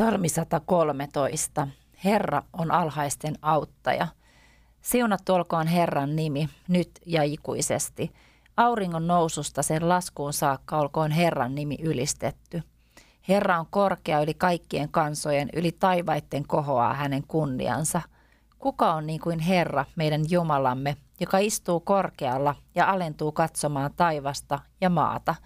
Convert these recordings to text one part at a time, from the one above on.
Salmi 113. Herra on alhaisten auttaja. Siunattu olkoon Herran nimi nyt ja ikuisesti. Auringon noususta sen laskuun saakka olkoon Herran nimi ylistetty. Herra on korkea yli kaikkien kansojen, yli taivaitten kohoaa hänen kunniansa. Kuka on niin kuin Herra, meidän Jumalamme, joka istuu korkealla ja alentuu katsomaan taivasta ja maata –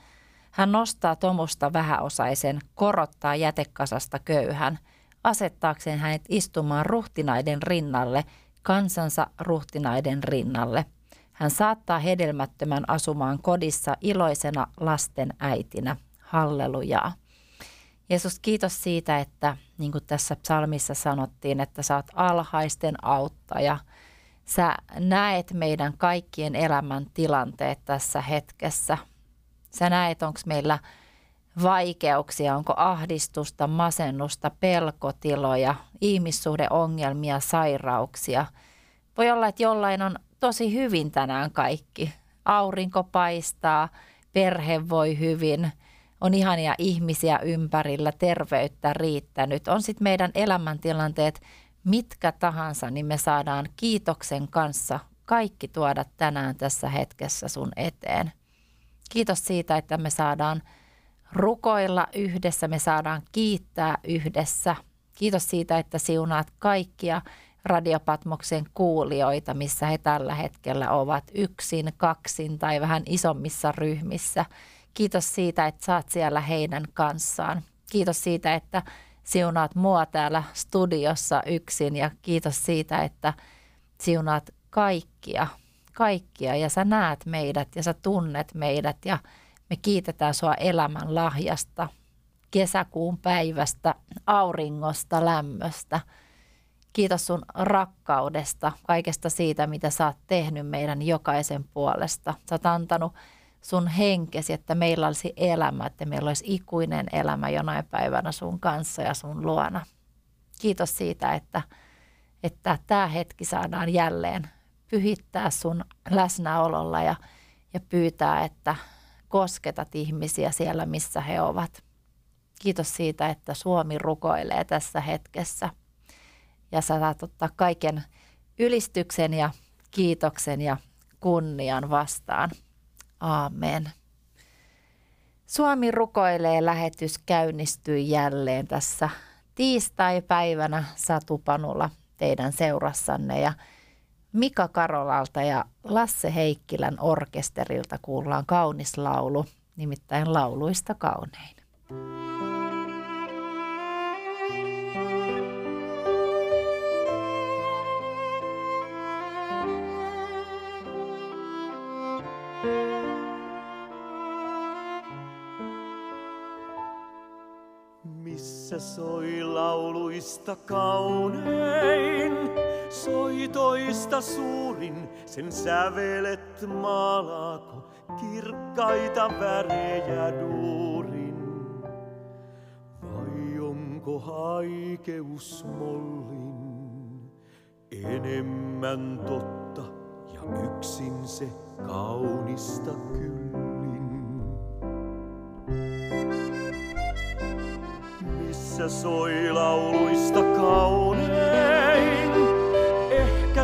hän nostaa Tomusta vähäosaisen, korottaa jätekasasta köyhän, asettaakseen hänet istumaan ruhtinaiden rinnalle, kansansa ruhtinaiden rinnalle. Hän saattaa hedelmättömän asumaan kodissa iloisena lasten äitinä. Hallelujaa. Jeesus, kiitos siitä, että niin kuin tässä psalmissa sanottiin, että sä oot alhaisten auttaja. Sä näet meidän kaikkien elämän tilanteet tässä hetkessä – Sä näet, onko meillä vaikeuksia, onko ahdistusta, masennusta, pelkotiloja, ihmissuhdeongelmia, sairauksia. Voi olla, että jollain on tosi hyvin tänään kaikki. Aurinko paistaa, perhe voi hyvin, on ihania ihmisiä ympärillä, terveyttä riittänyt. On sitten meidän elämäntilanteet mitkä tahansa, niin me saadaan kiitoksen kanssa kaikki tuoda tänään tässä hetkessä sun eteen. Kiitos siitä, että me saadaan rukoilla yhdessä, me saadaan kiittää yhdessä. Kiitos siitä, että siunaat kaikkia Radiopatmoksen kuulijoita, missä he tällä hetkellä ovat yksin, kaksin tai vähän isommissa ryhmissä. Kiitos siitä, että saat siellä heidän kanssaan. Kiitos siitä, että siunaat mua täällä studiossa yksin ja kiitos siitä, että siunaat kaikkia kaikkia ja sä näet meidät ja sä tunnet meidät ja me kiitetään sua elämän lahjasta, kesäkuun päivästä, auringosta, lämmöstä. Kiitos sun rakkaudesta, kaikesta siitä, mitä sä oot tehnyt meidän jokaisen puolesta. Sä oot antanut sun henkesi, että meillä olisi elämä, että meillä olisi ikuinen elämä jonain päivänä sun kanssa ja sun luona. Kiitos siitä, että, että tämä hetki saadaan jälleen pyhittää sun läsnäololla ja, ja pyytää, että kosketat ihmisiä siellä, missä he ovat. Kiitos siitä, että Suomi rukoilee tässä hetkessä. Ja sä saat ottaa kaiken ylistyksen ja kiitoksen ja kunnian vastaan. Aamen. Suomi rukoilee lähetys käynnistyi jälleen tässä tiistai-päivänä Satupanulla teidän seurassanne ja – Mika Karolalta ja Lasse Heikkilän orkesterilta kuullaan kaunis laulu, nimittäin lauluista kaunein. Missä soi lauluista kaunein? soitoista suurin, sen sävelet maalaako kirkkaita värejä duurin. Vai onko haikeus mollin enemmän totta ja yksin se kaunista kyllin? Missä soi lauluista kaunein?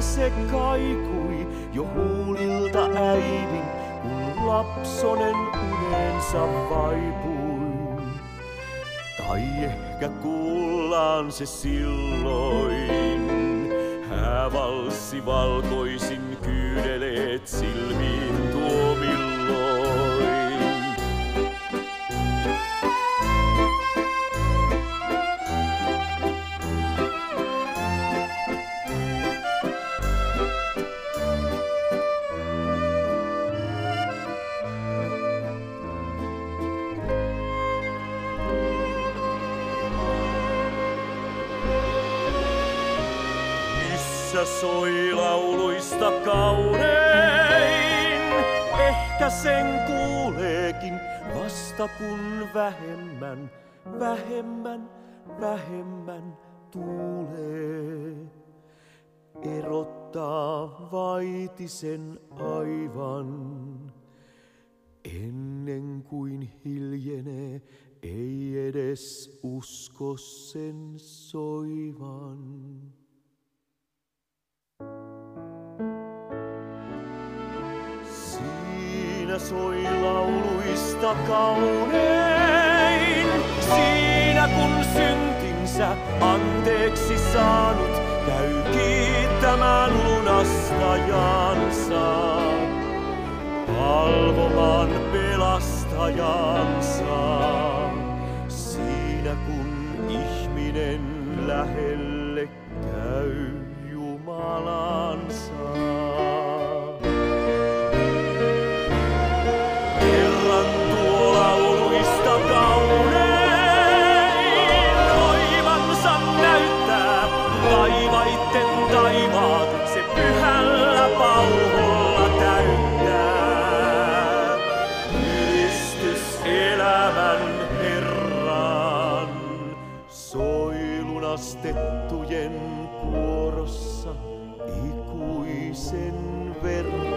se kaikui jo huulilta äidin, kun lapsonen unensa vaipui. Ai ehkä kuullaan se silloin. Häävalssi valkoisin kyydeleet silmiin Missä soi lauluista kaunein? Ehkä sen kuuleekin vasta kun vähemmän, vähemmän, vähemmän tuulee. Erottaa vaitisen aivan. Ennen kuin hiljenee, ei edes usko sen soivan. Siinä soi lauluista kaunein. Siinä kun syntinsä anteeksi saanut käy kiittämään lunastajansa. Palvomaan pelastajansa. Siinä kun ihminen lähelle käy Jumalansa. dicen verdad.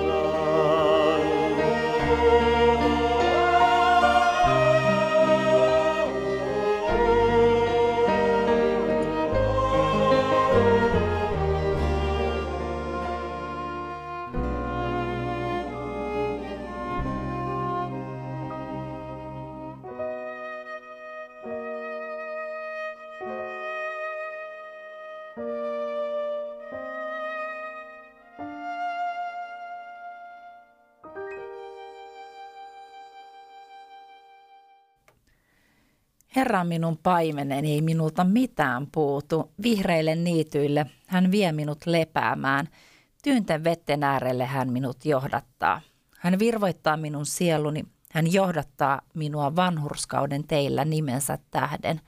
Herra minun paimeneni, ei minulta mitään puutu. Vihreille niityille hän vie minut lepäämään. Tyynten vetten äärelle hän minut johdattaa. Hän virvoittaa minun sieluni, hän johdattaa minua vanhurskauden teillä nimensä tähden.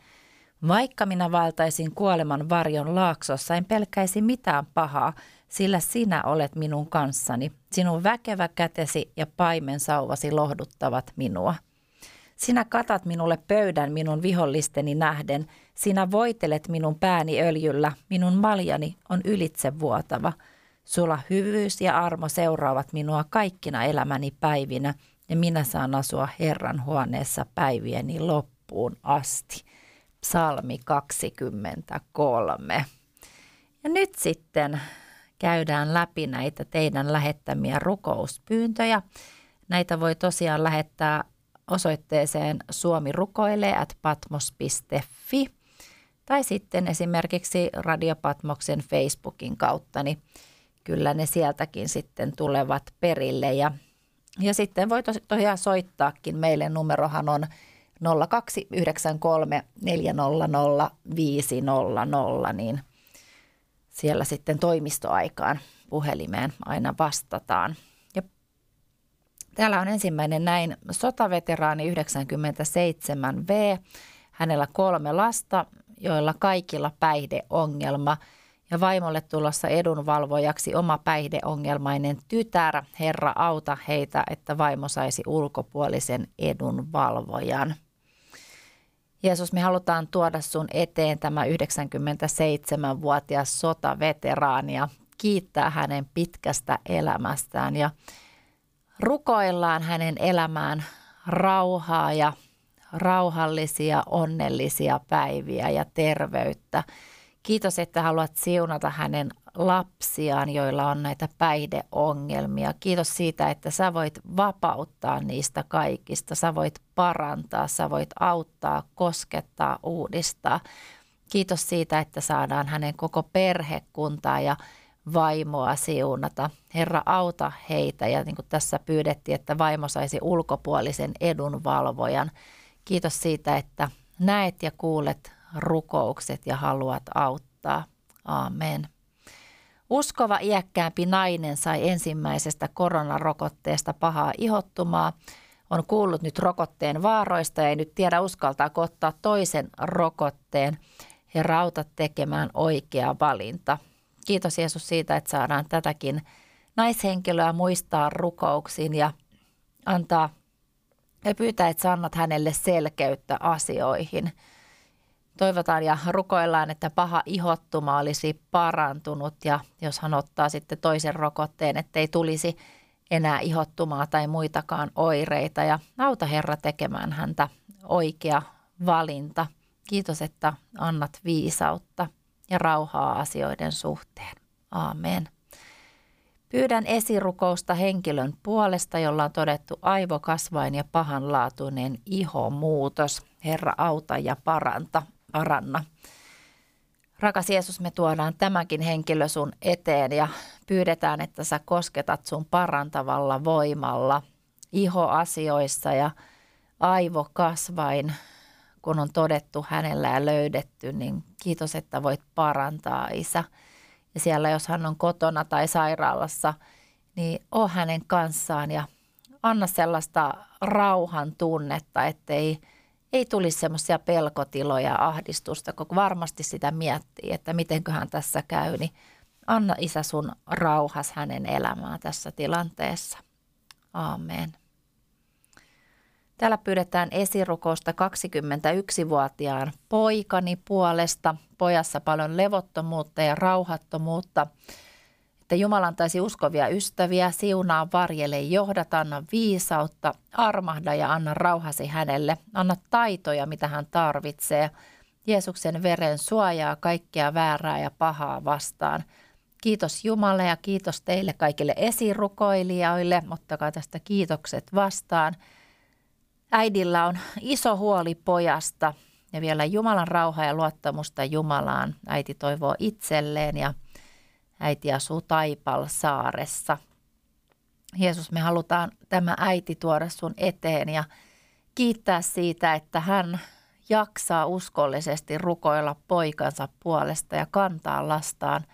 Vaikka minä valtaisin kuoleman varjon laaksossa, en pelkäisi mitään pahaa, sillä sinä olet minun kanssani. Sinun väkevä kätesi ja paimen sauvasi lohduttavat minua. Sinä katat minulle pöydän minun vihollisteni nähden. Sinä voitelet minun pääni öljyllä. Minun maljani on ylitsevuotava. Sulla hyvyys ja armo seuraavat minua kaikkina elämäni päivinä, ja minä saan asua Herran huoneessa päivieni loppuun asti. Psalmi 23. Ja nyt sitten käydään läpi näitä teidän lähettämiä rukouspyyntöjä. Näitä voi tosiaan lähettää osoitteeseen suomirukoilee at tai sitten esimerkiksi Radio Patmoksen Facebookin kautta, niin kyllä ne sieltäkin sitten tulevat perille. Ja, ja sitten voi tosiaan soittaakin. Meille numerohan on 0293 400 500, niin siellä sitten toimistoaikaan puhelimeen aina vastataan. Täällä on ensimmäinen näin sotaveteraani 97V. Hänellä kolme lasta, joilla kaikilla päihdeongelma ja vaimolle tulossa edunvalvojaksi oma päihdeongelmainen tytär. Herra auta heitä, että vaimo saisi ulkopuolisen edunvalvojan. Jeesus, me halutaan tuoda sun eteen tämä 97-vuotias sotaveteraani ja kiittää hänen pitkästä elämästään ja rukoillaan hänen elämään rauhaa ja rauhallisia, onnellisia päiviä ja terveyttä. Kiitos, että haluat siunata hänen lapsiaan, joilla on näitä päihdeongelmia. Kiitos siitä, että sä voit vapauttaa niistä kaikista. Sä voit parantaa, sä voit auttaa, koskettaa, uudistaa. Kiitos siitä, että saadaan hänen koko perhekuntaa ja vaimoa siunata. Herra, auta heitä. Ja niin kuin tässä pyydettiin, että vaimo saisi ulkopuolisen edunvalvojan. Kiitos siitä, että näet ja kuulet rukoukset ja haluat auttaa. Amen. Uskova iäkkäämpi nainen sai ensimmäisestä koronarokotteesta pahaa ihottumaa. On kuullut nyt rokotteen vaaroista ja ei nyt tiedä uskaltaako ottaa toisen rokotteen. Herra, auta tekemään oikea valinta. Kiitos Jeesus siitä, että saadaan tätäkin naishenkilöä muistaa rukouksiin ja antaa ja pyytää, että annat hänelle selkeyttä asioihin. Toivotaan ja rukoillaan, että paha ihottuma olisi parantunut ja jos hän ottaa sitten toisen rokotteen, ettei tulisi enää ihottumaa tai muitakaan oireita ja auta Herra tekemään häntä oikea valinta. Kiitos, että annat viisautta ja rauhaa asioiden suhteen. Aamen. Pyydän esirukousta henkilön puolesta, jolla on todettu aivokasvain ja pahanlaatuinen ihomuutos. Herra, auta ja paranta, paranna. Rakas Jeesus, me tuodaan tämäkin henkilö sun eteen ja pyydetään, että sä kosketat sun parantavalla voimalla ihoasioissa ja aivokasvain kun on todettu hänellä ja löydetty, niin kiitos, että voit parantaa isä. Ja siellä, jos hän on kotona tai sairaalassa, niin oo hänen kanssaan ja anna sellaista rauhan tunnetta, ettei ei tulisi semmoisia pelkotiloja ja ahdistusta, kun varmasti sitä miettii, että mitenköhän tässä käy, niin anna isä sun rauhas hänen elämään tässä tilanteessa. Aamen. Täällä pyydetään esirukousta 21-vuotiaan poikani puolesta. Pojassa paljon levottomuutta ja rauhattomuutta. Että Jumala antaisi uskovia ystäviä, siunaa varjele, johdata, anna viisautta, armahda ja anna rauhasi hänelle. Anna taitoja, mitä hän tarvitsee. Jeesuksen veren suojaa kaikkea väärää ja pahaa vastaan. Kiitos Jumala ja kiitos teille kaikille esirukoilijoille. Ottakaa tästä kiitokset vastaan – Äidillä on iso huoli pojasta ja vielä Jumalan rauha ja luottamusta Jumalaan. Äiti toivoo itselleen ja äiti asuu Taipal saaressa. Jeesus, me halutaan tämä äiti tuoda sun eteen ja kiittää siitä, että hän jaksaa uskollisesti rukoilla poikansa puolesta ja kantaa lastaan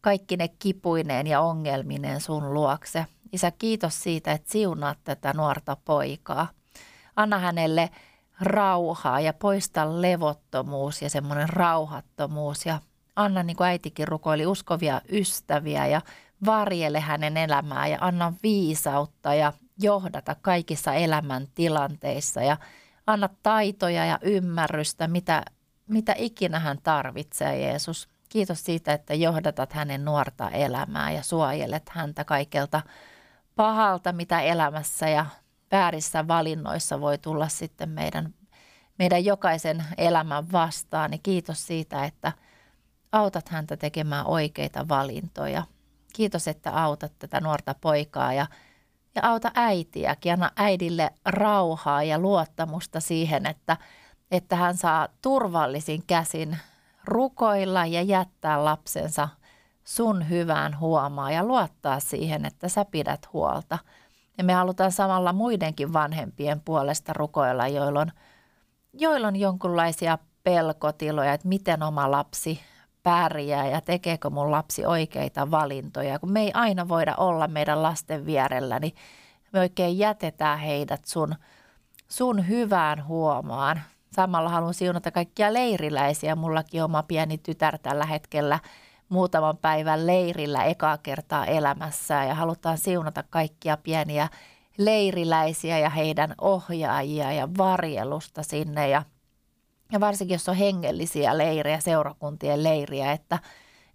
kaikki ne kipuineen ja ongelmineen sun luokse. Isä, kiitos siitä, että siunaat tätä nuorta poikaa – anna hänelle rauhaa ja poista levottomuus ja semmoinen rauhattomuus ja anna niin kuin äitikin rukoili uskovia ystäviä ja varjele hänen elämää ja anna viisautta ja johdata kaikissa elämän tilanteissa ja anna taitoja ja ymmärrystä, mitä, mitä ikinä hän tarvitsee, Jeesus. Kiitos siitä, että johdatat hänen nuorta elämää ja suojelet häntä kaikelta pahalta, mitä elämässä ja väärissä valinnoissa voi tulla sitten meidän, meidän jokaisen elämän vastaan. Niin kiitos siitä, että autat häntä tekemään oikeita valintoja. Kiitos, että autat tätä nuorta poikaa ja, ja auta äitiäkin. Anna äidille rauhaa ja luottamusta siihen, että, että hän saa turvallisin käsin rukoilla ja jättää lapsensa sun hyvään huomaan ja luottaa siihen, että sä pidät huolta – ja me halutaan samalla muidenkin vanhempien puolesta rukoilla, joilla on, joilla on jonkunlaisia pelkotiloja, että miten oma lapsi pärjää ja tekeekö mun lapsi oikeita valintoja. Kun me ei aina voida olla meidän lasten vierellä, niin me oikein jätetään heidät sun, sun hyvään huomaan. Samalla haluan siunata kaikkia leiriläisiä. Mullakin oma pieni tytär tällä hetkellä – muutaman päivän leirillä ekaa kertaa elämässä ja halutaan siunata kaikkia pieniä leiriläisiä ja heidän ohjaajia ja varjelusta sinne ja, ja varsinkin jos on hengellisiä leirejä, seurakuntien leiriä, että,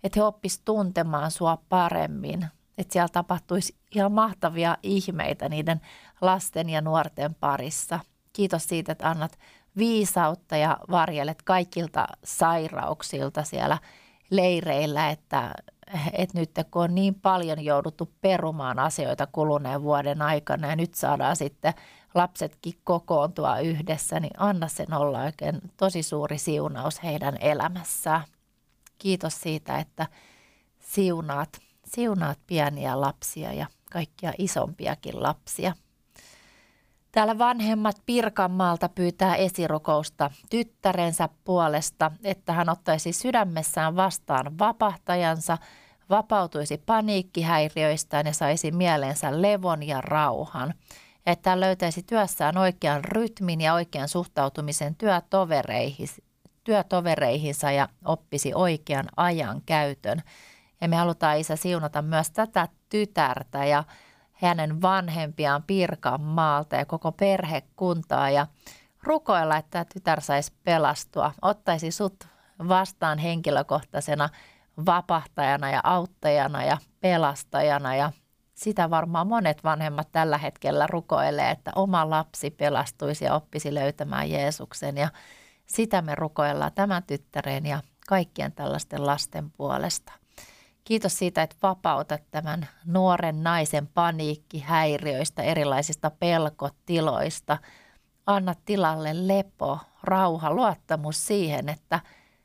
että he oppis tuntemaan sua paremmin, että siellä tapahtuisi ihan mahtavia ihmeitä niiden lasten ja nuorten parissa. Kiitos siitä, että annat viisautta ja varjelet kaikilta sairauksilta siellä leireillä, että, että nyt kun on niin paljon jouduttu perumaan asioita kuluneen vuoden aikana ja nyt saadaan sitten lapsetkin kokoontua yhdessä, niin anna sen olla oikein tosi suuri siunaus heidän elämässään. Kiitos siitä, että siunaat, siunaat pieniä lapsia ja kaikkia isompiakin lapsia. Täällä vanhemmat Pirkanmaalta pyytää esirukousta tyttärensä puolesta, että hän ottaisi sydämessään vastaan vapahtajansa, vapautuisi paniikkihäiriöistään ja saisi mielensä levon ja rauhan. Ja että hän löytäisi työssään oikean rytmin ja oikean suhtautumisen työtovereihinsa ja oppisi oikean ajan käytön. Ja me halutaan isä siunata myös tätä tytärtä ja hänen vanhempiaan Pirkanmaalta ja koko perhekuntaa ja rukoilla, että tytär saisi pelastua. Ottaisi sut vastaan henkilökohtaisena vapahtajana ja auttajana ja pelastajana ja sitä varmaan monet vanhemmat tällä hetkellä rukoilee, että oma lapsi pelastuisi ja oppisi löytämään Jeesuksen ja sitä me rukoillaan tämän tyttären ja kaikkien tällaisten lasten puolesta. Kiitos siitä, että vapautat tämän nuoren naisen paniikkihäiriöistä, erilaisista pelkotiloista. Anna tilalle lepo, rauha, luottamus siihen, että,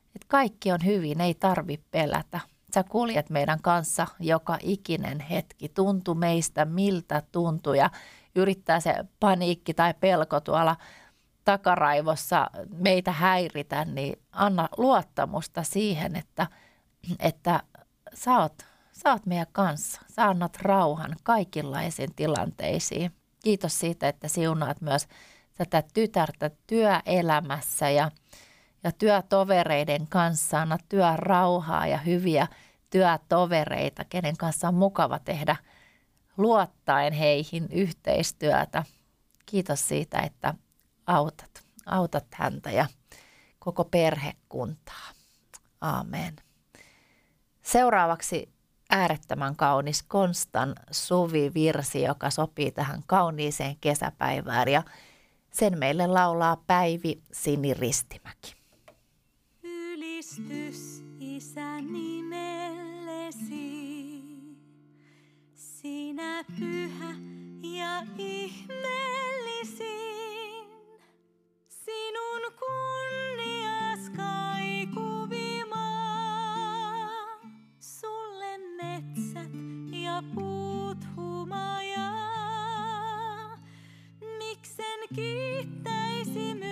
että kaikki on hyvin, ei tarvi pelätä. Sä kuljet meidän kanssa joka ikinen hetki. Tuntu meistä miltä tuntuu ja yrittää se paniikki tai pelko tuolla takaraivossa meitä häiritä, niin anna luottamusta siihen, että, että sä oot, sä oot meidän kanssa. Sä annat rauhan kaikenlaisiin tilanteisiin. Kiitos siitä, että siunaat myös tätä tytärtä työelämässä ja, ja työtovereiden kanssa. Anna rauhaa ja hyviä työtovereita, kenen kanssa on mukava tehdä luottaen heihin yhteistyötä. Kiitos siitä, että autat, autat häntä ja koko perhekuntaa. Amen. Seuraavaksi äärettömän kaunis Konstan Suvi-virsi, joka sopii tähän kauniiseen kesäpäivään. Ja sen meille laulaa Päivi Siniristimäki. Ylistys isä nimellesi, sinä pyhä ja ihmeellisin, sinun kunnias kiittäisi myös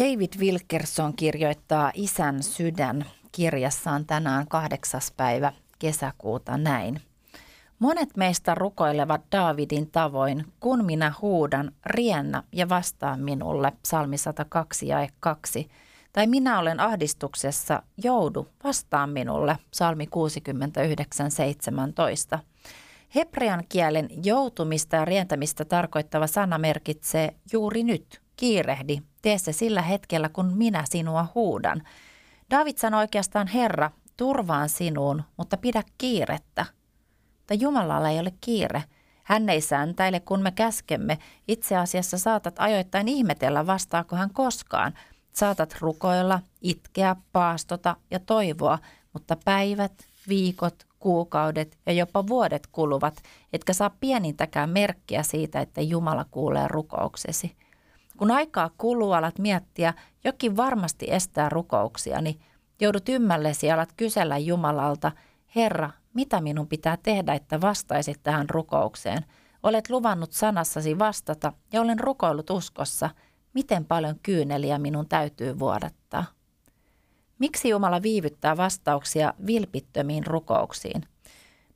David Wilkerson kirjoittaa Isän sydän kirjassaan tänään kahdeksas päivä kesäkuuta näin. Monet meistä rukoilevat Daavidin tavoin, kun minä huudan, riennä ja vastaa minulle, psalmi 102 ja 2. Tai minä olen ahdistuksessa, joudu, vastaa minulle, psalmi 69, 17. Hebrean kielen joutumista ja rientämistä tarkoittava sana merkitsee juuri nyt, kiirehdi, tee se sillä hetkellä, kun minä sinua huudan. David sanoi oikeastaan, Herra, turvaan sinuun, mutta pidä kiirettä. Mutta Jumalalla ei ole kiire. Hän ei säntäile, kun me käskemme. Itse asiassa saatat ajoittain ihmetellä, vastaako hän koskaan. Saatat rukoilla, itkeä, paastota ja toivoa, mutta päivät, viikot, kuukaudet ja jopa vuodet kuluvat, etkä saa pienintäkään merkkiä siitä, että Jumala kuulee rukouksesi. Kun aikaa kuluu, alat miettiä, jokin varmasti estää rukouksiani. Joudut ymmällesi ja alat kysellä Jumalalta, Herra, mitä minun pitää tehdä, että vastaisit tähän rukoukseen? Olet luvannut sanassasi vastata ja olen rukoillut uskossa. Miten paljon kyyneliä minun täytyy vuodattaa? Miksi Jumala viivyttää vastauksia vilpittömiin rukouksiin?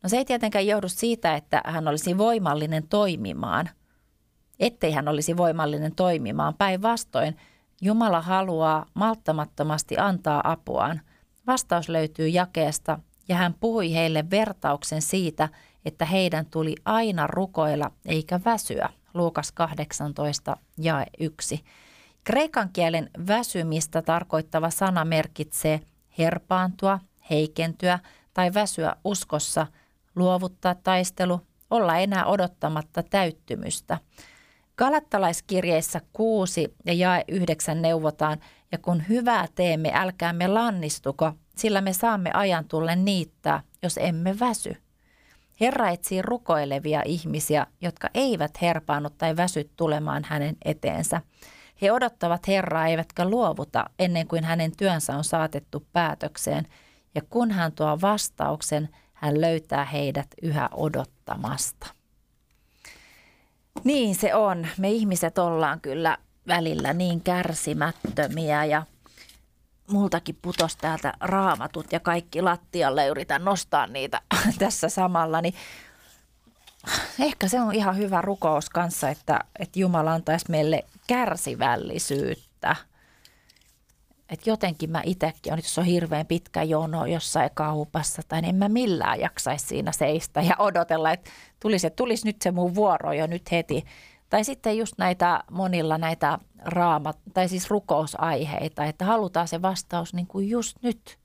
No se ei tietenkään johdu siitä, että hän olisi voimallinen toimimaan. Ettei hän olisi voimallinen toimimaan. Päinvastoin Jumala haluaa malttamattomasti antaa apuaan. Vastaus löytyy jakeesta ja hän puhui heille vertauksen siitä, että heidän tuli aina rukoilla eikä väsyä. Luukas 18 ja 1. Kreikan kielen väsymistä tarkoittava sana merkitsee herpaantua, heikentyä tai väsyä uskossa, luovuttaa taistelu, olla enää odottamatta täyttymystä. Galattalaiskirjeissä 6 ja jae 9 neuvotaan, ja kun hyvää teemme, älkäämme lannistuko, sillä me saamme ajan tullen niittää, jos emme väsy. Herra etsii rukoilevia ihmisiä, jotka eivät herpaannut tai väsy tulemaan hänen eteensä. He odottavat Herraa eivätkä luovuta ennen kuin hänen työnsä on saatettu päätökseen, ja kun hän tuo vastauksen, hän löytää heidät yhä odottamasta. Niin se on. Me ihmiset ollaan kyllä välillä niin kärsimättömiä ja multakin putos täältä raamatut ja kaikki lattialle. Yritän nostaa niitä tässä samalla, niin ehkä se on ihan hyvä rukous kanssa, että, että Jumala antaisi meille kärsivällisyyttä. Että jotenkin mä itsekin jos on hirveän pitkä jono jossain kaupassa, tai en mä millään jaksaisi siinä seistä ja odotella, että tulisi, että tulisi nyt se mun vuoro jo nyt heti. Tai sitten just näitä monilla näitä raamat, tai siis rukousaiheita, että halutaan se vastaus niin kuin just nyt.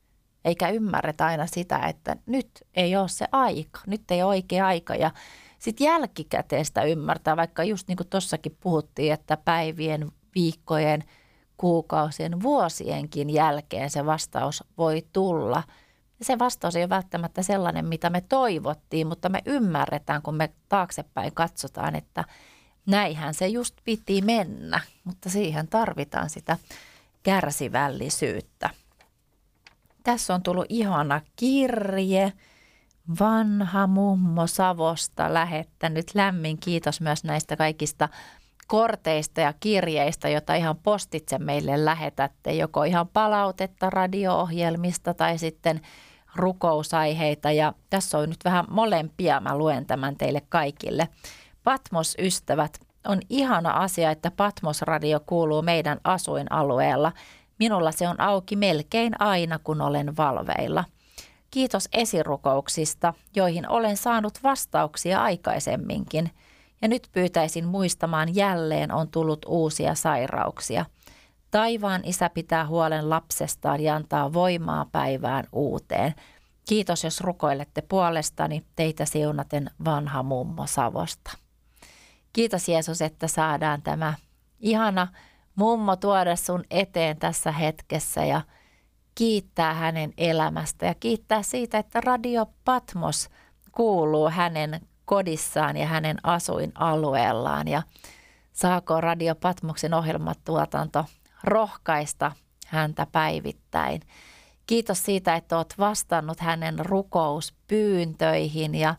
Eikä ymmärretä aina sitä, että nyt ei ole se aika, nyt ei ole oikea aika. Ja sitten jälkikäteen sitä ymmärtää, vaikka just niin kuin tuossakin puhuttiin, että päivien, viikkojen, kuukausien, vuosienkin jälkeen se vastaus voi tulla. Se vastaus ei ole välttämättä sellainen, mitä me toivottiin, mutta me ymmärretään, kun me taaksepäin katsotaan, että näinhän se just piti mennä, mutta siihen tarvitaan sitä kärsivällisyyttä. Tässä on tullut ihana kirje vanha mummo Savosta lähettänyt lämmin kiitos myös näistä kaikista korteista ja kirjeistä, joita ihan postitse meille lähetätte, joko ihan palautetta radio-ohjelmista tai sitten rukousaiheita. Ja tässä on nyt vähän molempia, mä luen tämän teille kaikille. Patmos-ystävät, on ihana asia, että Patmos-radio kuuluu meidän asuinalueella. Minulla se on auki melkein aina, kun olen valveilla – Kiitos esirukouksista, joihin olen saanut vastauksia aikaisemminkin. Ja nyt pyytäisin muistamaan jälleen on tullut uusia sairauksia. Taivaan isä pitää huolen lapsestaan ja antaa voimaa päivään uuteen. Kiitos, jos rukoilette puolestani teitä siunaten vanha mummo Savosta. Kiitos Jeesus, että saadaan tämä ihana mummo tuoda sun eteen tässä hetkessä ja – kiittää hänen elämästä ja kiittää siitä, että Radio Patmos kuuluu hänen kodissaan ja hänen asuinalueellaan. Ja saako Radio Patmoksen ohjelmatuotanto rohkaista häntä päivittäin. Kiitos siitä, että olet vastannut hänen rukouspyyntöihin ja,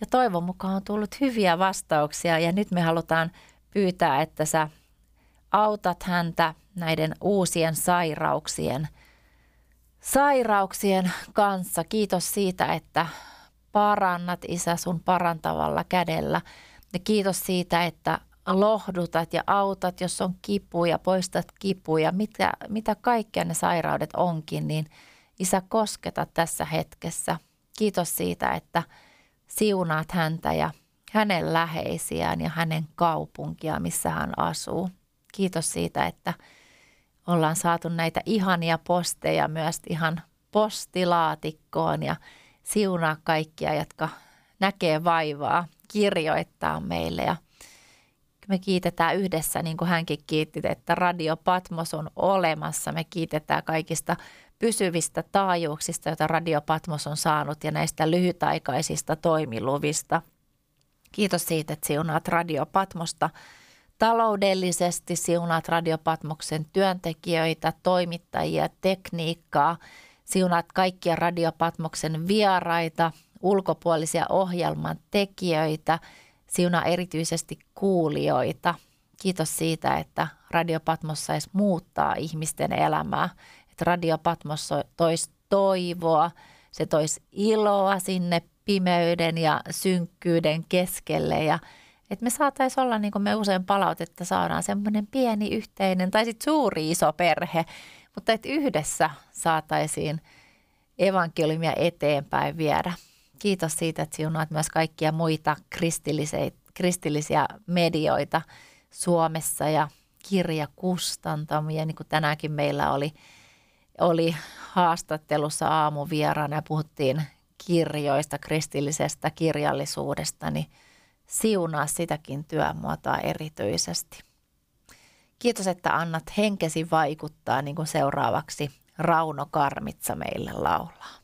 ja toivon mukaan on tullut hyviä vastauksia ja nyt me halutaan pyytää, että sä autat häntä näiden uusien sairauksien, sairauksien kanssa. Kiitos siitä, että parannat Isä sun parantavalla kädellä. Ja kiitos siitä, että lohdutat ja autat, jos on kipuja, poistat kipuja, mitä, mitä kaikkia ne sairaudet onkin, niin Isä kosketa tässä hetkessä. Kiitos siitä, että siunaat häntä ja hänen läheisiään ja hänen kaupunkia, missä hän asuu. Kiitos siitä, että ollaan saatu näitä ihania posteja myös ihan postilaatikkoon ja siunaa kaikkia, jotka näkee vaivaa, kirjoittaa meille ja me kiitetään yhdessä, niin kuin hänkin kiitti, että Radio Patmos on olemassa. Me kiitetään kaikista pysyvistä taajuuksista, joita Radio Patmos on saanut ja näistä lyhytaikaisista toimiluvista. Kiitos siitä, että siunaat Radio Patmosta taloudellisesti, siunaat Radio Patmoksen työntekijöitä, toimittajia, tekniikkaa, siunaat kaikkia Radio Patmoksen vieraita, ulkopuolisia ohjelman tekijöitä, siunaa erityisesti kuulijoita. Kiitos siitä, että Radio Patmos saisi muuttaa ihmisten elämää että Radio Patmos toisi toivoa, se toisi iloa sinne pimeyden ja synkkyyden keskelle ja että me saataisiin olla, niin kuin me usein palautetta saadaan, semmoinen pieni yhteinen tai sitten suuri iso perhe, mutta että yhdessä saataisiin evankeliumia eteenpäin viedä. Kiitos siitä, että siunaat myös kaikkia muita kristillisiä, medioita Suomessa ja kirjakustantamia, niin kuin tänäänkin meillä oli – oli haastattelussa aamuvieraana ja puhuttiin kirjoista, kristillisestä kirjallisuudesta, niin siunaa sitäkin työmuotoa erityisesti. Kiitos, että annat henkesi vaikuttaa, niin kuin seuraavaksi Rauno Karmitsa meille laulaa.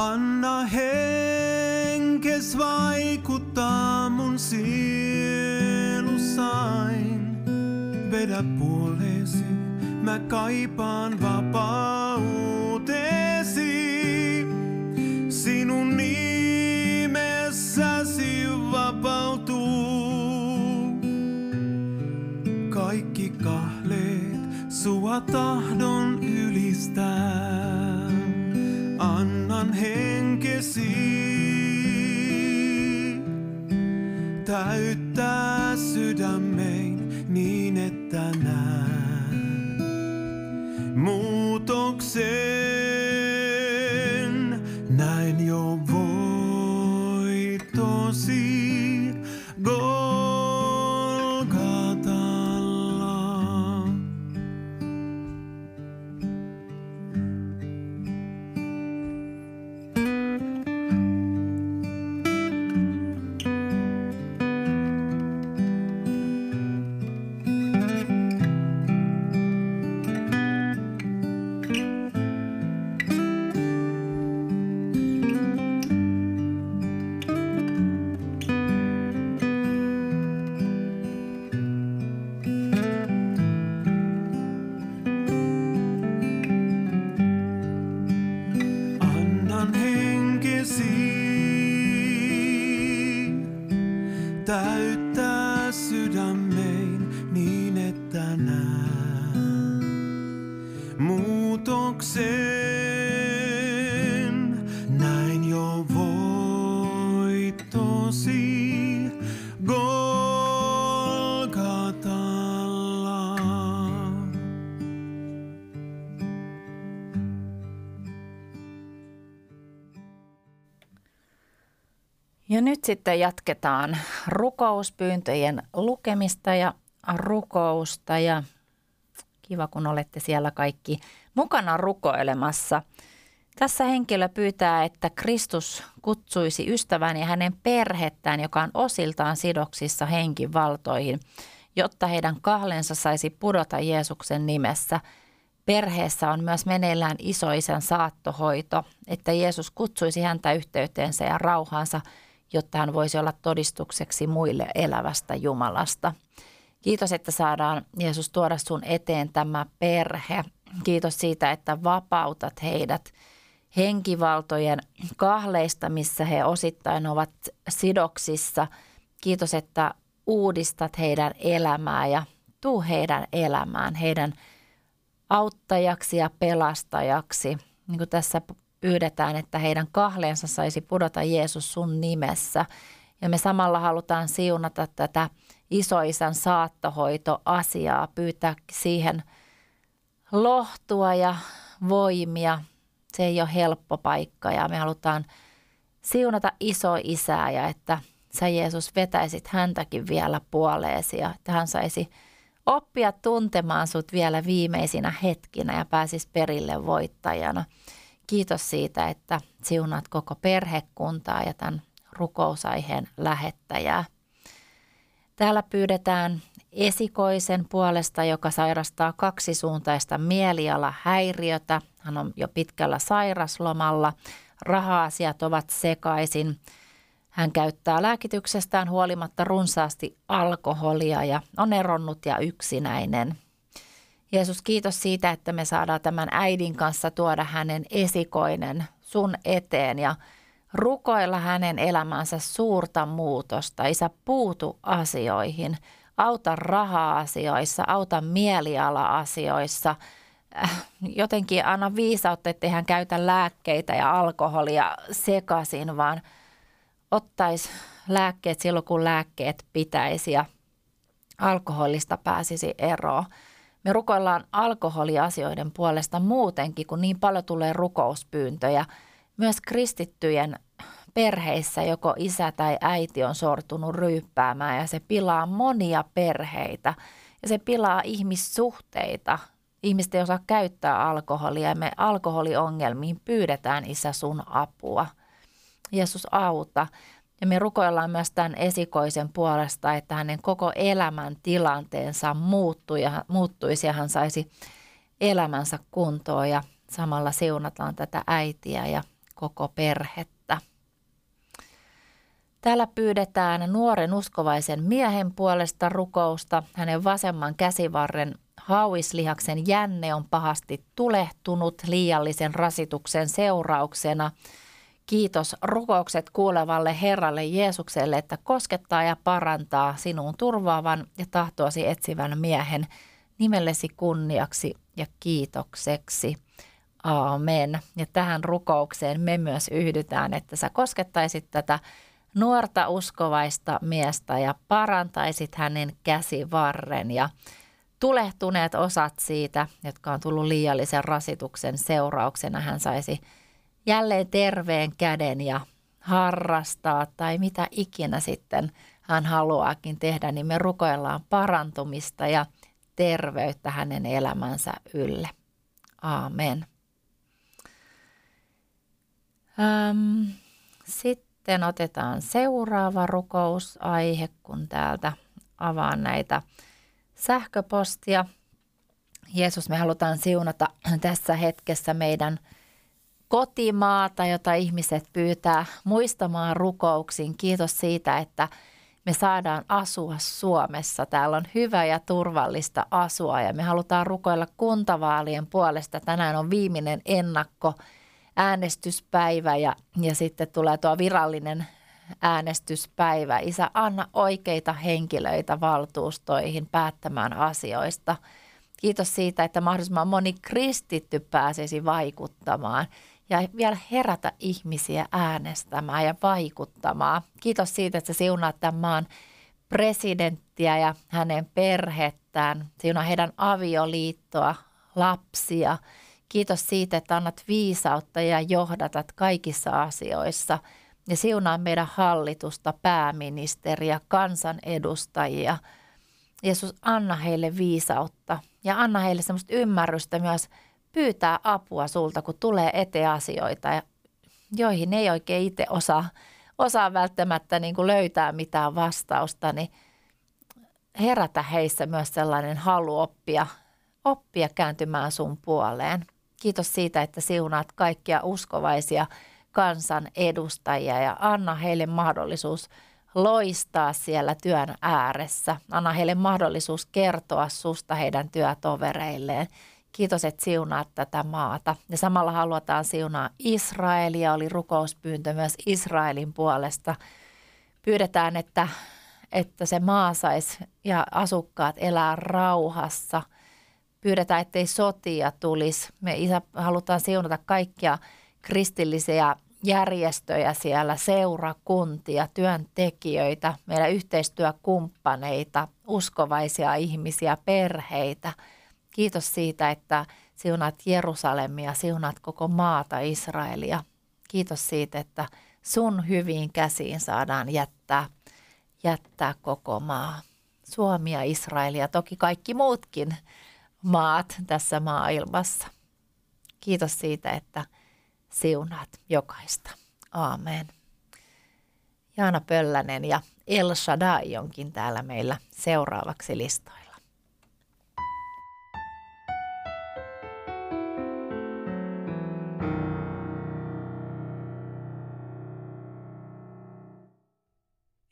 Anna henkes vaikuttaa mun sielusain. Vedä puoleesi, mä kaipaan vapautesi. Sinun nimessäsi vapautuu. Kaikki kahleet sua tahdon ylistää. I muutoksen. Näin jo voittosi Golgatalla. Ja nyt sitten jatketaan rukouspyyntöjen lukemista ja rukousta ja kiva kun olette siellä kaikki mukana rukoilemassa. Tässä henkilö pyytää, että Kristus kutsuisi ystävän ja hänen perhettään, joka on osiltaan sidoksissa henkivaltoihin, jotta heidän kahlensa saisi pudota Jeesuksen nimessä. Perheessä on myös meneillään isoisän saattohoito, että Jeesus kutsuisi häntä yhteyteensä ja rauhaansa, jotta hän voisi olla todistukseksi muille elävästä Jumalasta. Kiitos, että saadaan Jeesus tuoda sun eteen tämä perhe. Kiitos siitä, että vapautat heidät henkivaltojen kahleista, missä he osittain ovat sidoksissa. Kiitos, että uudistat heidän elämää ja tuu heidän elämään, heidän auttajaksi ja pelastajaksi. Niin kuin tässä pyydetään, että heidän kahleensa saisi pudota Jeesus sun nimessä. Ja me samalla halutaan siunata tätä isoisän saattohoitoasiaa, pyytää siihen lohtua ja voimia. Se ei ole helppo paikka ja me halutaan siunata isoisää ja että sä Jeesus vetäisit häntäkin vielä puoleesi ja että hän saisi oppia tuntemaan sut vielä viimeisinä hetkinä ja pääsis perille voittajana. Kiitos siitä, että siunaat koko perhekuntaa ja tämän rukousaiheen lähettäjää. Täällä pyydetään esikoisen puolesta, joka sairastaa kaksisuuntaista mielialahäiriötä. Hän on jo pitkällä sairaslomalla. Raha-asiat ovat sekaisin. Hän käyttää lääkityksestään huolimatta runsaasti alkoholia ja on eronnut ja yksinäinen. Jeesus, kiitos siitä, että me saadaan tämän äidin kanssa tuoda hänen esikoinen sun eteen ja rukoilla hänen elämänsä suurta muutosta. Isä, puutu asioihin. Auta raha-asioissa, auta mieliala-asioissa. Äh, jotenkin anna viisautta, ettei hän käytä lääkkeitä ja alkoholia sekaisin, vaan ottaisi lääkkeet silloin, kun lääkkeet pitäisi ja alkoholista pääsisi eroon. Me rukoillaan alkoholiasioiden puolesta muutenkin, kun niin paljon tulee rukouspyyntöjä – myös kristittyjen perheissä joko isä tai äiti on sortunut ryyppäämään ja se pilaa monia perheitä ja se pilaa ihmissuhteita. Ihmiset ei osaa käyttää alkoholia ja me alkoholiongelmiin pyydetään isä sun apua. Jeesus auta. Ja me rukoillaan myös tämän esikoisen puolesta, että hänen koko elämän tilanteensa muuttuisi ja hän saisi elämänsä kuntoon ja samalla siunataan tätä äitiä ja koko perhettä. Täällä pyydetään nuoren uskovaisen miehen puolesta rukousta. Hänen vasemman käsivarren hauislihaksen jänne on pahasti tulehtunut liiallisen rasituksen seurauksena. Kiitos rukoukset kuulevalle Herralle Jeesukselle, että koskettaa ja parantaa sinun turvaavan ja tahtoasi etsivän miehen nimellesi kunniaksi ja kiitokseksi. Aamen. Ja tähän rukoukseen me myös yhdytään, että sä koskettaisit tätä nuorta uskovaista miestä ja parantaisit hänen käsivarren ja tulehtuneet osat siitä, jotka on tullut liiallisen rasituksen seurauksena, hän saisi jälleen terveen käden ja harrastaa tai mitä ikinä sitten hän haluaakin tehdä, niin me rukoillaan parantumista ja terveyttä hänen elämänsä ylle. Aamen. Ähm, sitten otetaan seuraava rukousaihe, kun täältä avaan näitä sähköpostia. Jeesus, me halutaan siunata tässä hetkessä meidän kotimaata, jota ihmiset pyytää muistamaan rukouksin. Kiitos siitä, että me saadaan asua Suomessa. Täällä on hyvä ja turvallista asua ja me halutaan rukoilla kuntavaalien puolesta. Tänään on viimeinen ennakko äänestyspäivä ja, ja sitten tulee tuo virallinen äänestyspäivä. Isä, anna oikeita henkilöitä valtuustoihin päättämään asioista. Kiitos siitä, että mahdollisimman moni kristitty pääsisi vaikuttamaan ja vielä herätä ihmisiä äänestämään ja vaikuttamaan. Kiitos siitä, että siunaat tämän maan presidenttiä ja hänen perhettään, siunaa heidän avioliittoa, lapsia. Kiitos siitä, että annat viisautta ja johdatat kaikissa asioissa. Ja siunaa meidän hallitusta, pääministeriä, kansanedustajia. Jeesus, anna heille viisautta ja anna heille semmoista ymmärrystä myös pyytää apua sulta, kun tulee eteen asioita, joihin ei oikein itse osaa, osaa välttämättä niin kuin löytää mitään vastausta, niin herätä heissä myös sellainen halu oppia, oppia kääntymään sun puoleen. Kiitos siitä, että siunaat kaikkia uskovaisia kansan edustajia ja anna heille mahdollisuus loistaa siellä työn ääressä. Anna heille mahdollisuus kertoa susta heidän työtovereilleen. Kiitos, että siunaat tätä maata. Ja samalla halutaan siunaa Israelia. Oli rukouspyyntö myös Israelin puolesta. Pyydetään, että, että se maa saisi ja asukkaat elää rauhassa. Pyydetään, ettei sotia tulisi. Me isä, halutaan siunata kaikkia kristillisiä järjestöjä siellä, seurakuntia, työntekijöitä, meidän yhteistyökumppaneita, uskovaisia ihmisiä, perheitä. Kiitos siitä, että siunat Jerusalemia, siunat koko maata Israelia. Kiitos siitä, että sun hyviin käsiin saadaan jättää, jättää koko maa. Suomi ja Israelia, toki kaikki muutkin maat tässä maailmassa. Kiitos siitä, että – siunaat jokaista. Aamen. Jaana Pöllänen ja El Shaddai onkin täällä meillä seuraavaksi listoilla.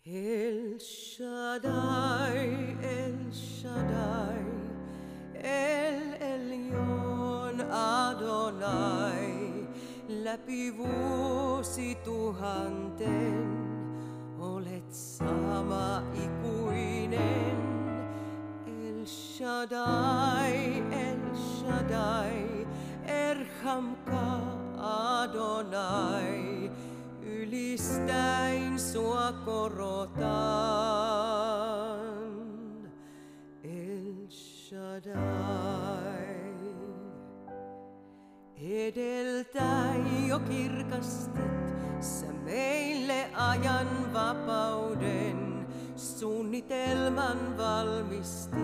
El Shaddai, El Shaddai, El Elyon Adonai läpi vuosituhanten olet sama ikuinen. El Shaddai, El Shaddai, Erhamka Adonai, ylistäin sua korotan. Shaddai. Edeltäen jo kirkastit sä meille ajan vapauden, suunnitelman valmistit.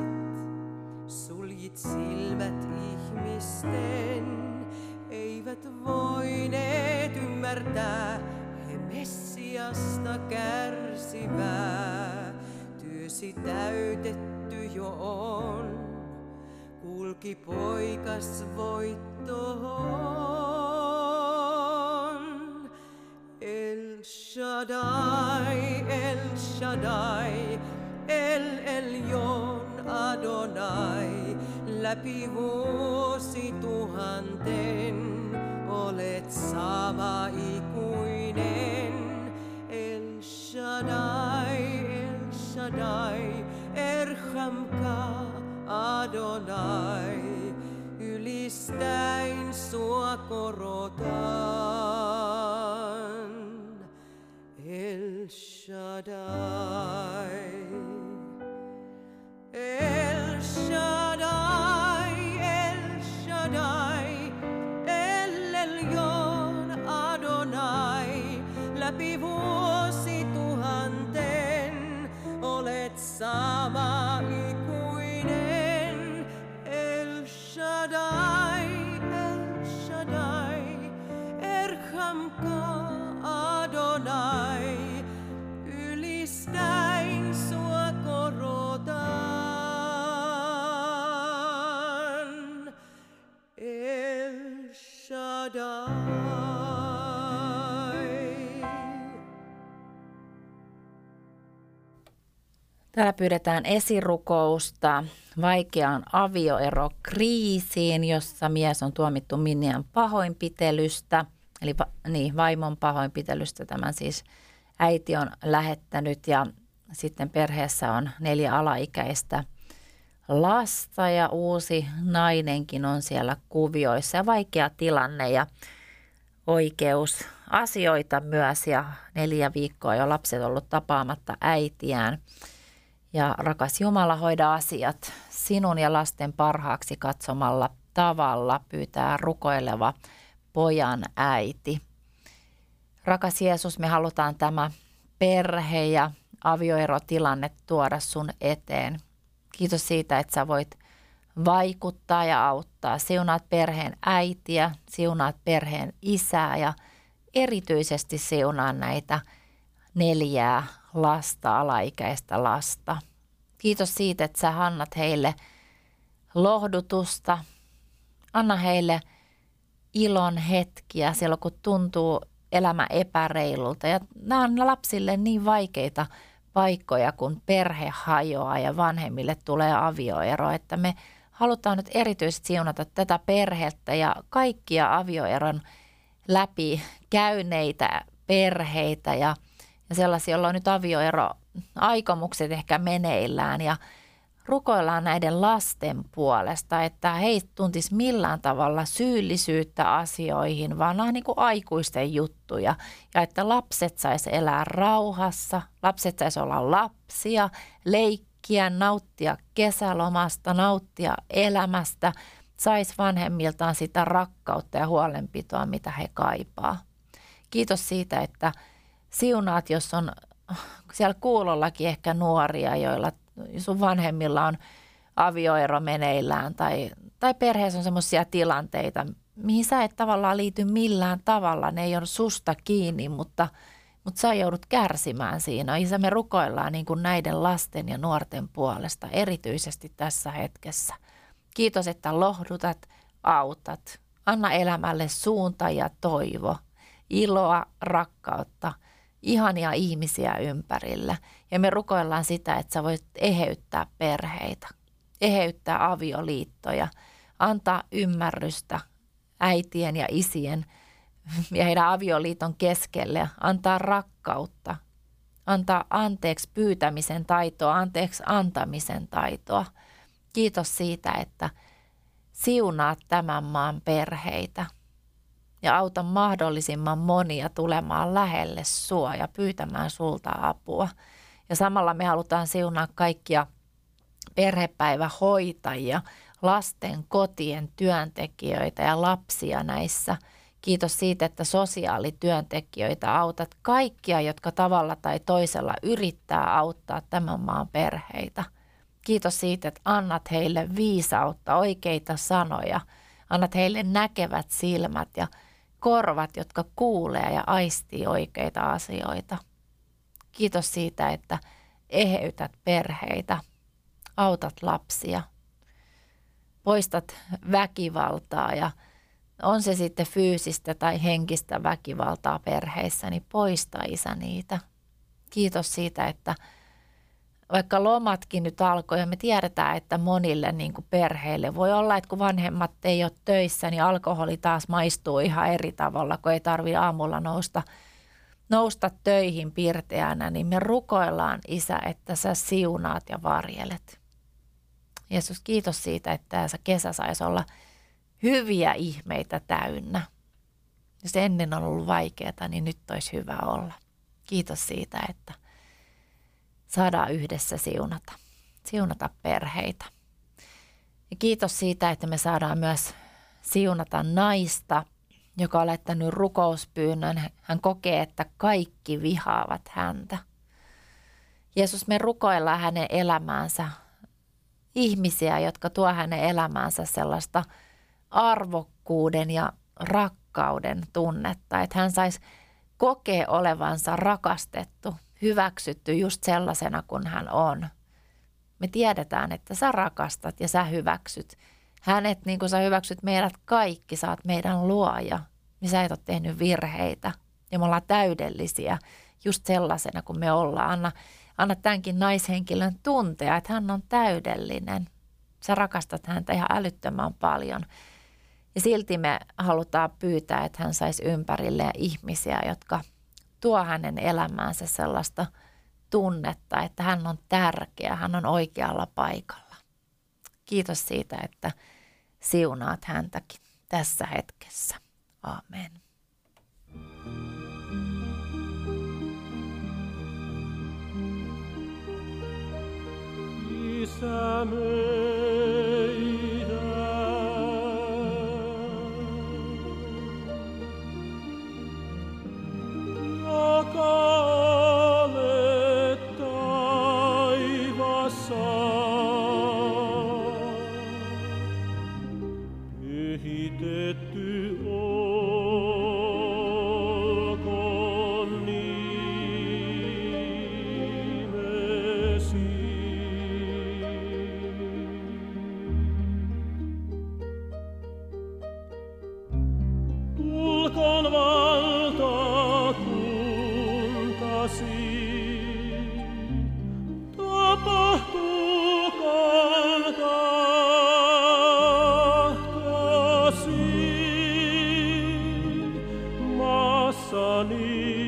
Suljit silmät ihmisten, eivät voineet ymmärtää, he Messiasta kärsivää. Työsi täytetty jo on, kulki poikas voittoon. El Shaddai, El Shaddai, El Elyon Adonai, läpi vuosituhanten olet sama ikuinen. El Shaddai, El Shaddai, Erhamka Adonai, ylistäin sua korotan. El Shaddai. Täällä pyydetään esirukousta vaikeaan avioerokriisiin, jossa mies on tuomittu Minian pahoinpitelystä, eli va- niin, vaimon pahoinpitelystä. Tämän siis äiti on lähettänyt ja sitten perheessä on neljä alaikäistä lasta ja uusi nainenkin on siellä kuvioissa ja vaikea tilanne ja oikeus asioita myös ja neljä viikkoa jo lapset ollut tapaamatta äitiään. Ja rakas Jumala, hoida asiat sinun ja lasten parhaaksi katsomalla tavalla, pyytää rukoileva pojan äiti. Rakas Jeesus, me halutaan tämä perhe ja avioerotilanne tuoda sun eteen. Kiitos siitä, että sä voit vaikuttaa ja auttaa. Siunaat perheen äitiä, siunaat perheen isää ja erityisesti siunaa näitä neljää lasta, alaikäistä lasta. Kiitos siitä, että sä annat heille lohdutusta. Anna heille ilon hetkiä silloin, kun tuntuu elämä epäreilulta. Ja nämä on lapsille niin vaikeita paikkoja, kun perhe hajoaa ja vanhemmille tulee avioero, että me halutaan nyt erityisesti siunata tätä perhettä ja kaikkia avioeron läpi käyneitä perheitä ja, ja sellaisia, joilla on nyt avioero aikomukset ehkä meneillään ja rukoillaan näiden lasten puolesta, että he ei tuntisi millään tavalla syyllisyyttä asioihin, vaan nämä on niin kuin aikuisten juttuja. Ja että lapset sais elää rauhassa, lapset sais olla lapsia, leikkiä, nauttia kesälomasta, nauttia elämästä, sais vanhemmiltaan sitä rakkautta ja huolenpitoa, mitä he kaipaa. Kiitos siitä, että siunaat, jos on siellä kuulollakin ehkä nuoria, joilla sun vanhemmilla on avioero meneillään tai, tai perheessä on semmoisia tilanteita, mihin sä et tavallaan liity millään tavalla. Ne ei ole susta kiinni, mutta, mutta sä joudut kärsimään siinä. Isä, me rukoillaan niin kuin näiden lasten ja nuorten puolesta, erityisesti tässä hetkessä. Kiitos, että lohdutat, autat. Anna elämälle suunta ja toivo, iloa, rakkautta – ihania ihmisiä ympärillä. Ja me rukoillaan sitä, että sä voit eheyttää perheitä, eheyttää avioliittoja, antaa ymmärrystä äitien ja isien ja heidän avioliiton keskelle, antaa rakkautta, antaa anteeksi pyytämisen taitoa, anteeksi antamisen taitoa. Kiitos siitä, että siunaat tämän maan perheitä – ja auta mahdollisimman monia tulemaan lähelle sua ja pyytämään sulta apua. Ja samalla me halutaan siunaa kaikkia perhepäivähoitajia, lasten kotien työntekijöitä ja lapsia näissä. Kiitos siitä, että sosiaalityöntekijöitä autat kaikkia, jotka tavalla tai toisella yrittää auttaa tämän maan perheitä. Kiitos siitä, että annat heille viisautta, oikeita sanoja, annat heille näkevät silmät ja korvat, jotka kuulee ja aistii oikeita asioita. Kiitos siitä, että eheytät perheitä, autat lapsia, poistat väkivaltaa ja on se sitten fyysistä tai henkistä väkivaltaa perheissä, niin poista isä niitä. Kiitos siitä, että vaikka lomatkin nyt alkoi ja me tiedetään, että monille niin kuin perheille voi olla, että kun vanhemmat ei ole töissä, niin alkoholi taas maistuu ihan eri tavalla, kun ei tarvi aamulla nousta, nousta töihin pirteänä, niin me rukoillaan isä, että sä siunaat ja varjelet. Jeesus, kiitos siitä, että se kesä saisi olla hyviä ihmeitä täynnä. Jos ennen on ollut vaikeaa, niin nyt olisi hyvä olla. Kiitos siitä, että saadaan yhdessä siunata, siunata perheitä. Ja kiitos siitä, että me saadaan myös siunata naista, joka on laittanut rukouspyynnön. Hän kokee, että kaikki vihaavat häntä. Jeesus, me rukoillaan hänen elämäänsä ihmisiä, jotka tuo hänen elämäänsä sellaista arvokkuuden ja rakkauden tunnetta, että hän saisi kokea olevansa rakastettu, hyväksytty just sellaisena kuin hän on. Me tiedetään, että sä rakastat ja sä hyväksyt hänet niin kuin sä hyväksyt meidät kaikki, sä oot meidän luoja. Niin sä et ole tehnyt virheitä ja me ollaan täydellisiä just sellaisena kuin me ollaan. Anna, anna tämänkin naishenkilön tuntea, että hän on täydellinen. Sä rakastat häntä ihan älyttömän paljon. Ja silti me halutaan pyytää, että hän saisi ympärille ihmisiä, jotka – tuo hänen elämäänsä sellaista tunnetta, että hän on tärkeä, hän on oikealla paikalla. Kiitos siitä, että siunaat häntäkin tässä hetkessä. Amen. Isä meidän, sunny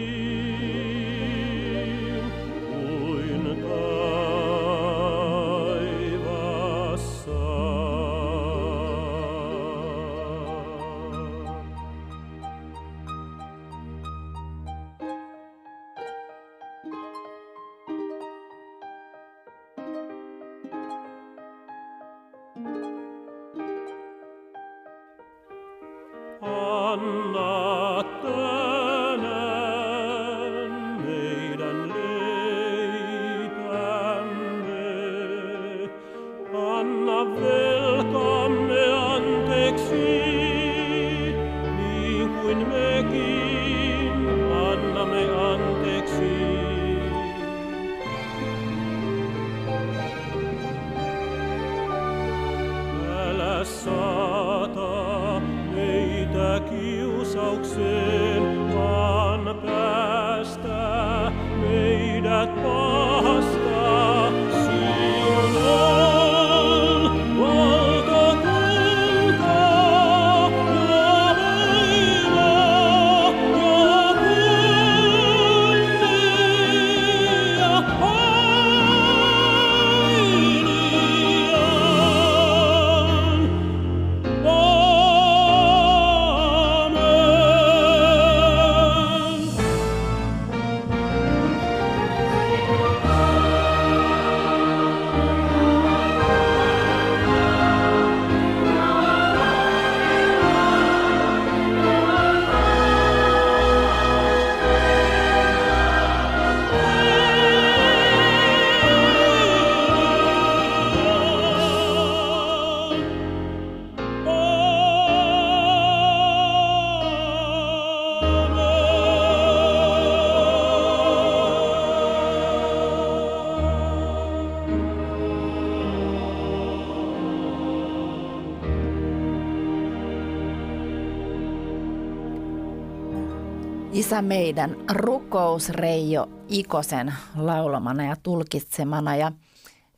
Isä meidän rukous Reijo Ikosen laulamana ja tulkitsemana. Ja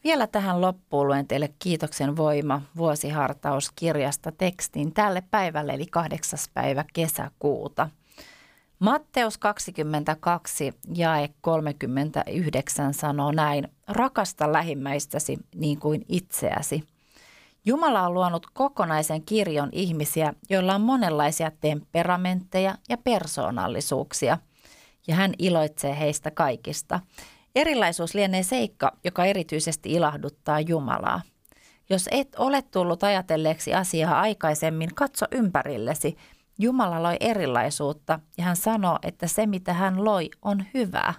vielä tähän loppuun luen teille kiitoksen voima vuosihartauskirjasta tekstin tälle päivälle eli 8. päivä kesäkuuta. Matteus 22 jae 39 sanoo näin, rakasta lähimmäistäsi niin kuin itseäsi. Jumala on luonut kokonaisen kirjon ihmisiä, joilla on monenlaisia temperamentteja ja persoonallisuuksia, ja hän iloitsee heistä kaikista. Erilaisuus lienee seikka, joka erityisesti ilahduttaa Jumalaa. Jos et ole tullut ajatelleeksi asiaa aikaisemmin, katso ympärillesi. Jumala loi erilaisuutta ja hän sanoo, että se mitä hän loi on hyvää.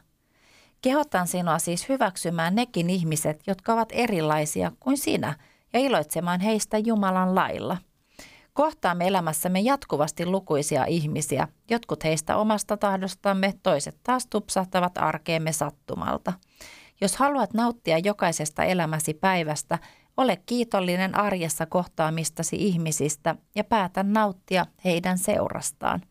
Kehotan sinua siis hyväksymään nekin ihmiset, jotka ovat erilaisia kuin sinä – ja iloitsemaan heistä Jumalan lailla. Kohtaamme elämässämme jatkuvasti lukuisia ihmisiä, jotkut heistä omasta tahdostamme, toiset taas tupsahtavat arkeemme sattumalta. Jos haluat nauttia jokaisesta elämäsi päivästä, ole kiitollinen arjessa kohtaamistasi ihmisistä ja päätä nauttia heidän seurastaan.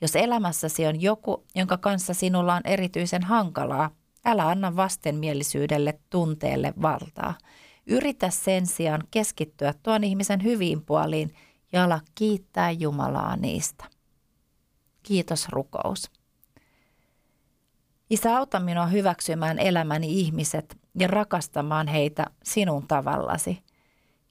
Jos elämässäsi on joku, jonka kanssa sinulla on erityisen hankalaa, älä anna vastenmielisyydelle tunteelle valtaa – Yritä sen sijaan keskittyä tuon ihmisen hyviin puoliin ja ala kiittää Jumalaa niistä. Kiitos rukous. Isä, auta minua hyväksymään elämäni ihmiset ja rakastamaan heitä sinun tavallasi.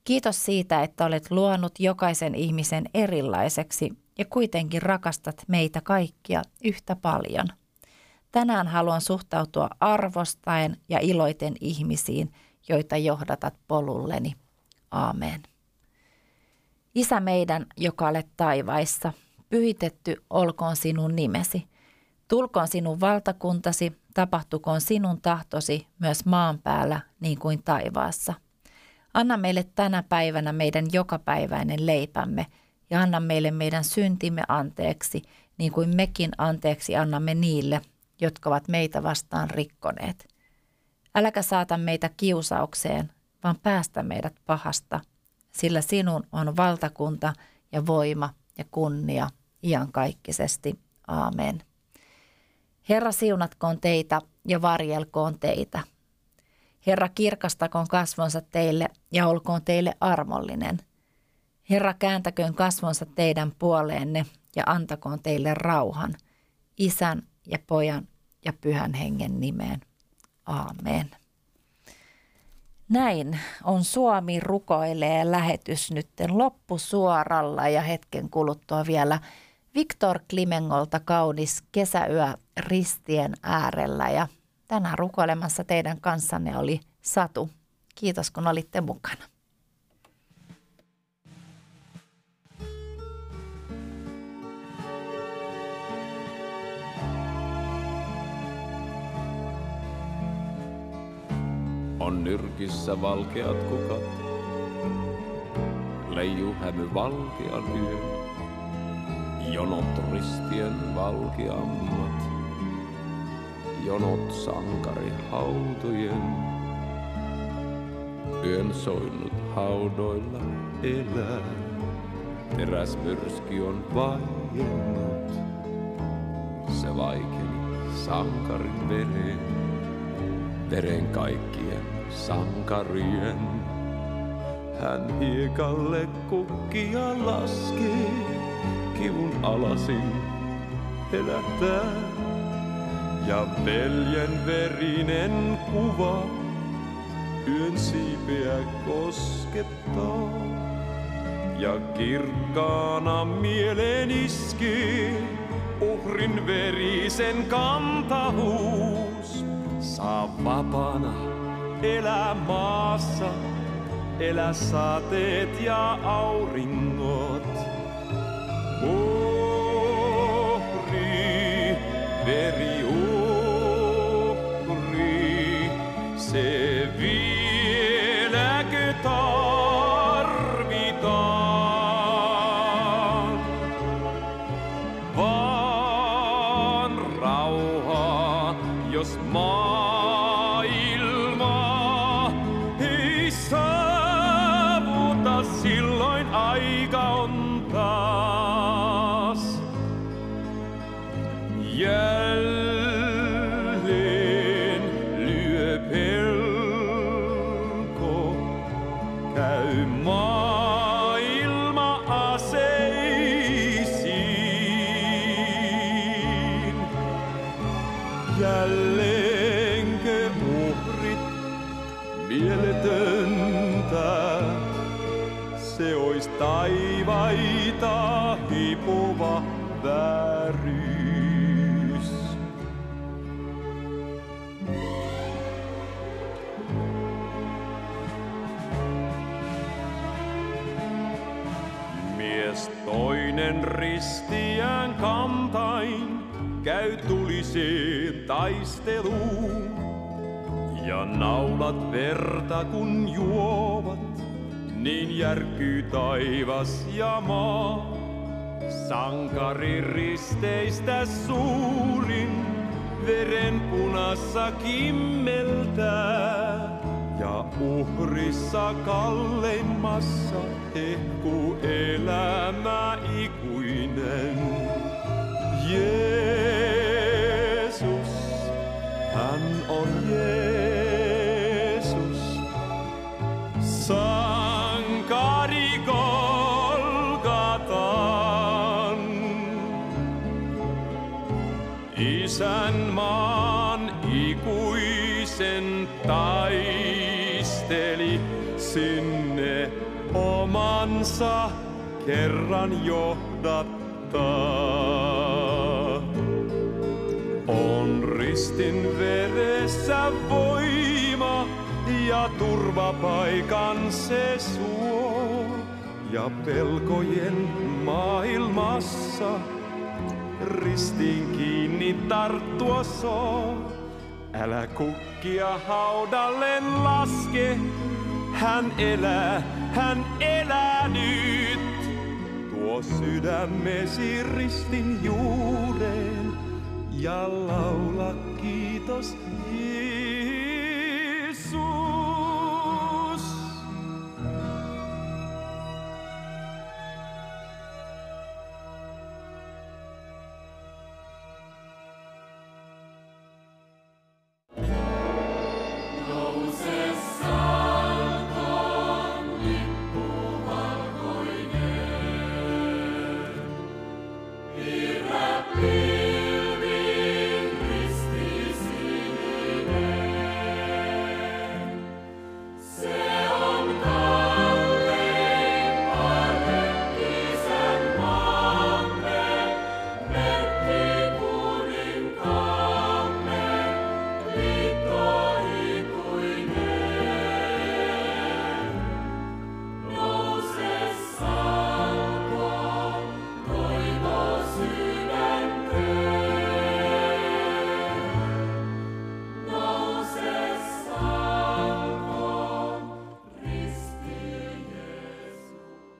Kiitos siitä, että olet luonut jokaisen ihmisen erilaiseksi ja kuitenkin rakastat meitä kaikkia yhtä paljon. Tänään haluan suhtautua arvostaen ja iloiten ihmisiin, joita johdatat polulleni. Aamen. Isä meidän, joka olet taivaissa, pyhitetty olkoon sinun nimesi. Tulkoon sinun valtakuntasi, tapahtukoon sinun tahtosi myös maan päällä niin kuin taivaassa. Anna meille tänä päivänä meidän jokapäiväinen leipämme ja anna meille meidän syntimme anteeksi, niin kuin mekin anteeksi annamme niille, jotka ovat meitä vastaan rikkoneet. Äläkä saata meitä kiusaukseen, vaan päästä meidät pahasta, sillä sinun on valtakunta ja voima ja kunnia iankaikkisesti. Aamen. Herra siunatkoon teitä ja varjelkoon teitä. Herra kirkastakoon kasvonsa teille ja olkoon teille armollinen. Herra kääntäköön kasvonsa teidän puoleenne ja antakoon teille rauhan, isän ja pojan ja pyhän hengen nimeen. Aamen. Näin on Suomi rukoilee lähetys nytten loppusuoralla ja hetken kuluttua vielä Viktor Klimengolta kaunis kesäyö ristien äärellä ja tänään rukoilemassa teidän kanssanne oli Satu. Kiitos kun olitte mukana. On nyrkissä valkeat kukat, leiju hämy valkean yön. Jonot ristien valkeammat, jonot sankari hautojen. Yön soinut haudoilla elää, teräsmyrsky on vaiennut. Se vaikeni sankarin veren, veren kaikkien sankarien. Hän hiekalle kukkia laskee, kivun alasin helättää. Ja veljen verinen kuva yön siipeä koskettaa. Ja kirkkaana mieleen iskee uhrin verisen kantahuus. Saa vapaana elää maassa, elä saateet ja auringot. Naulat verta kun juovat, niin järkyy taivas ja maa. Sankari risteistä suurin, veren punassa kimmeltää. Ja uhrissa kalleimmassa hehkuu elämä ikuinen. Jeesus, voimansa kerran johdattaa. On ristin veressä voima ja turvapaikan se suo. Ja pelkojen maailmassa ristiin kiinni tarttua soo. Älä kukkia haudalle laske, hän elää, hän elää nyt. Tuo sydämesi ristin juureen ja laula kiitos Jeesus.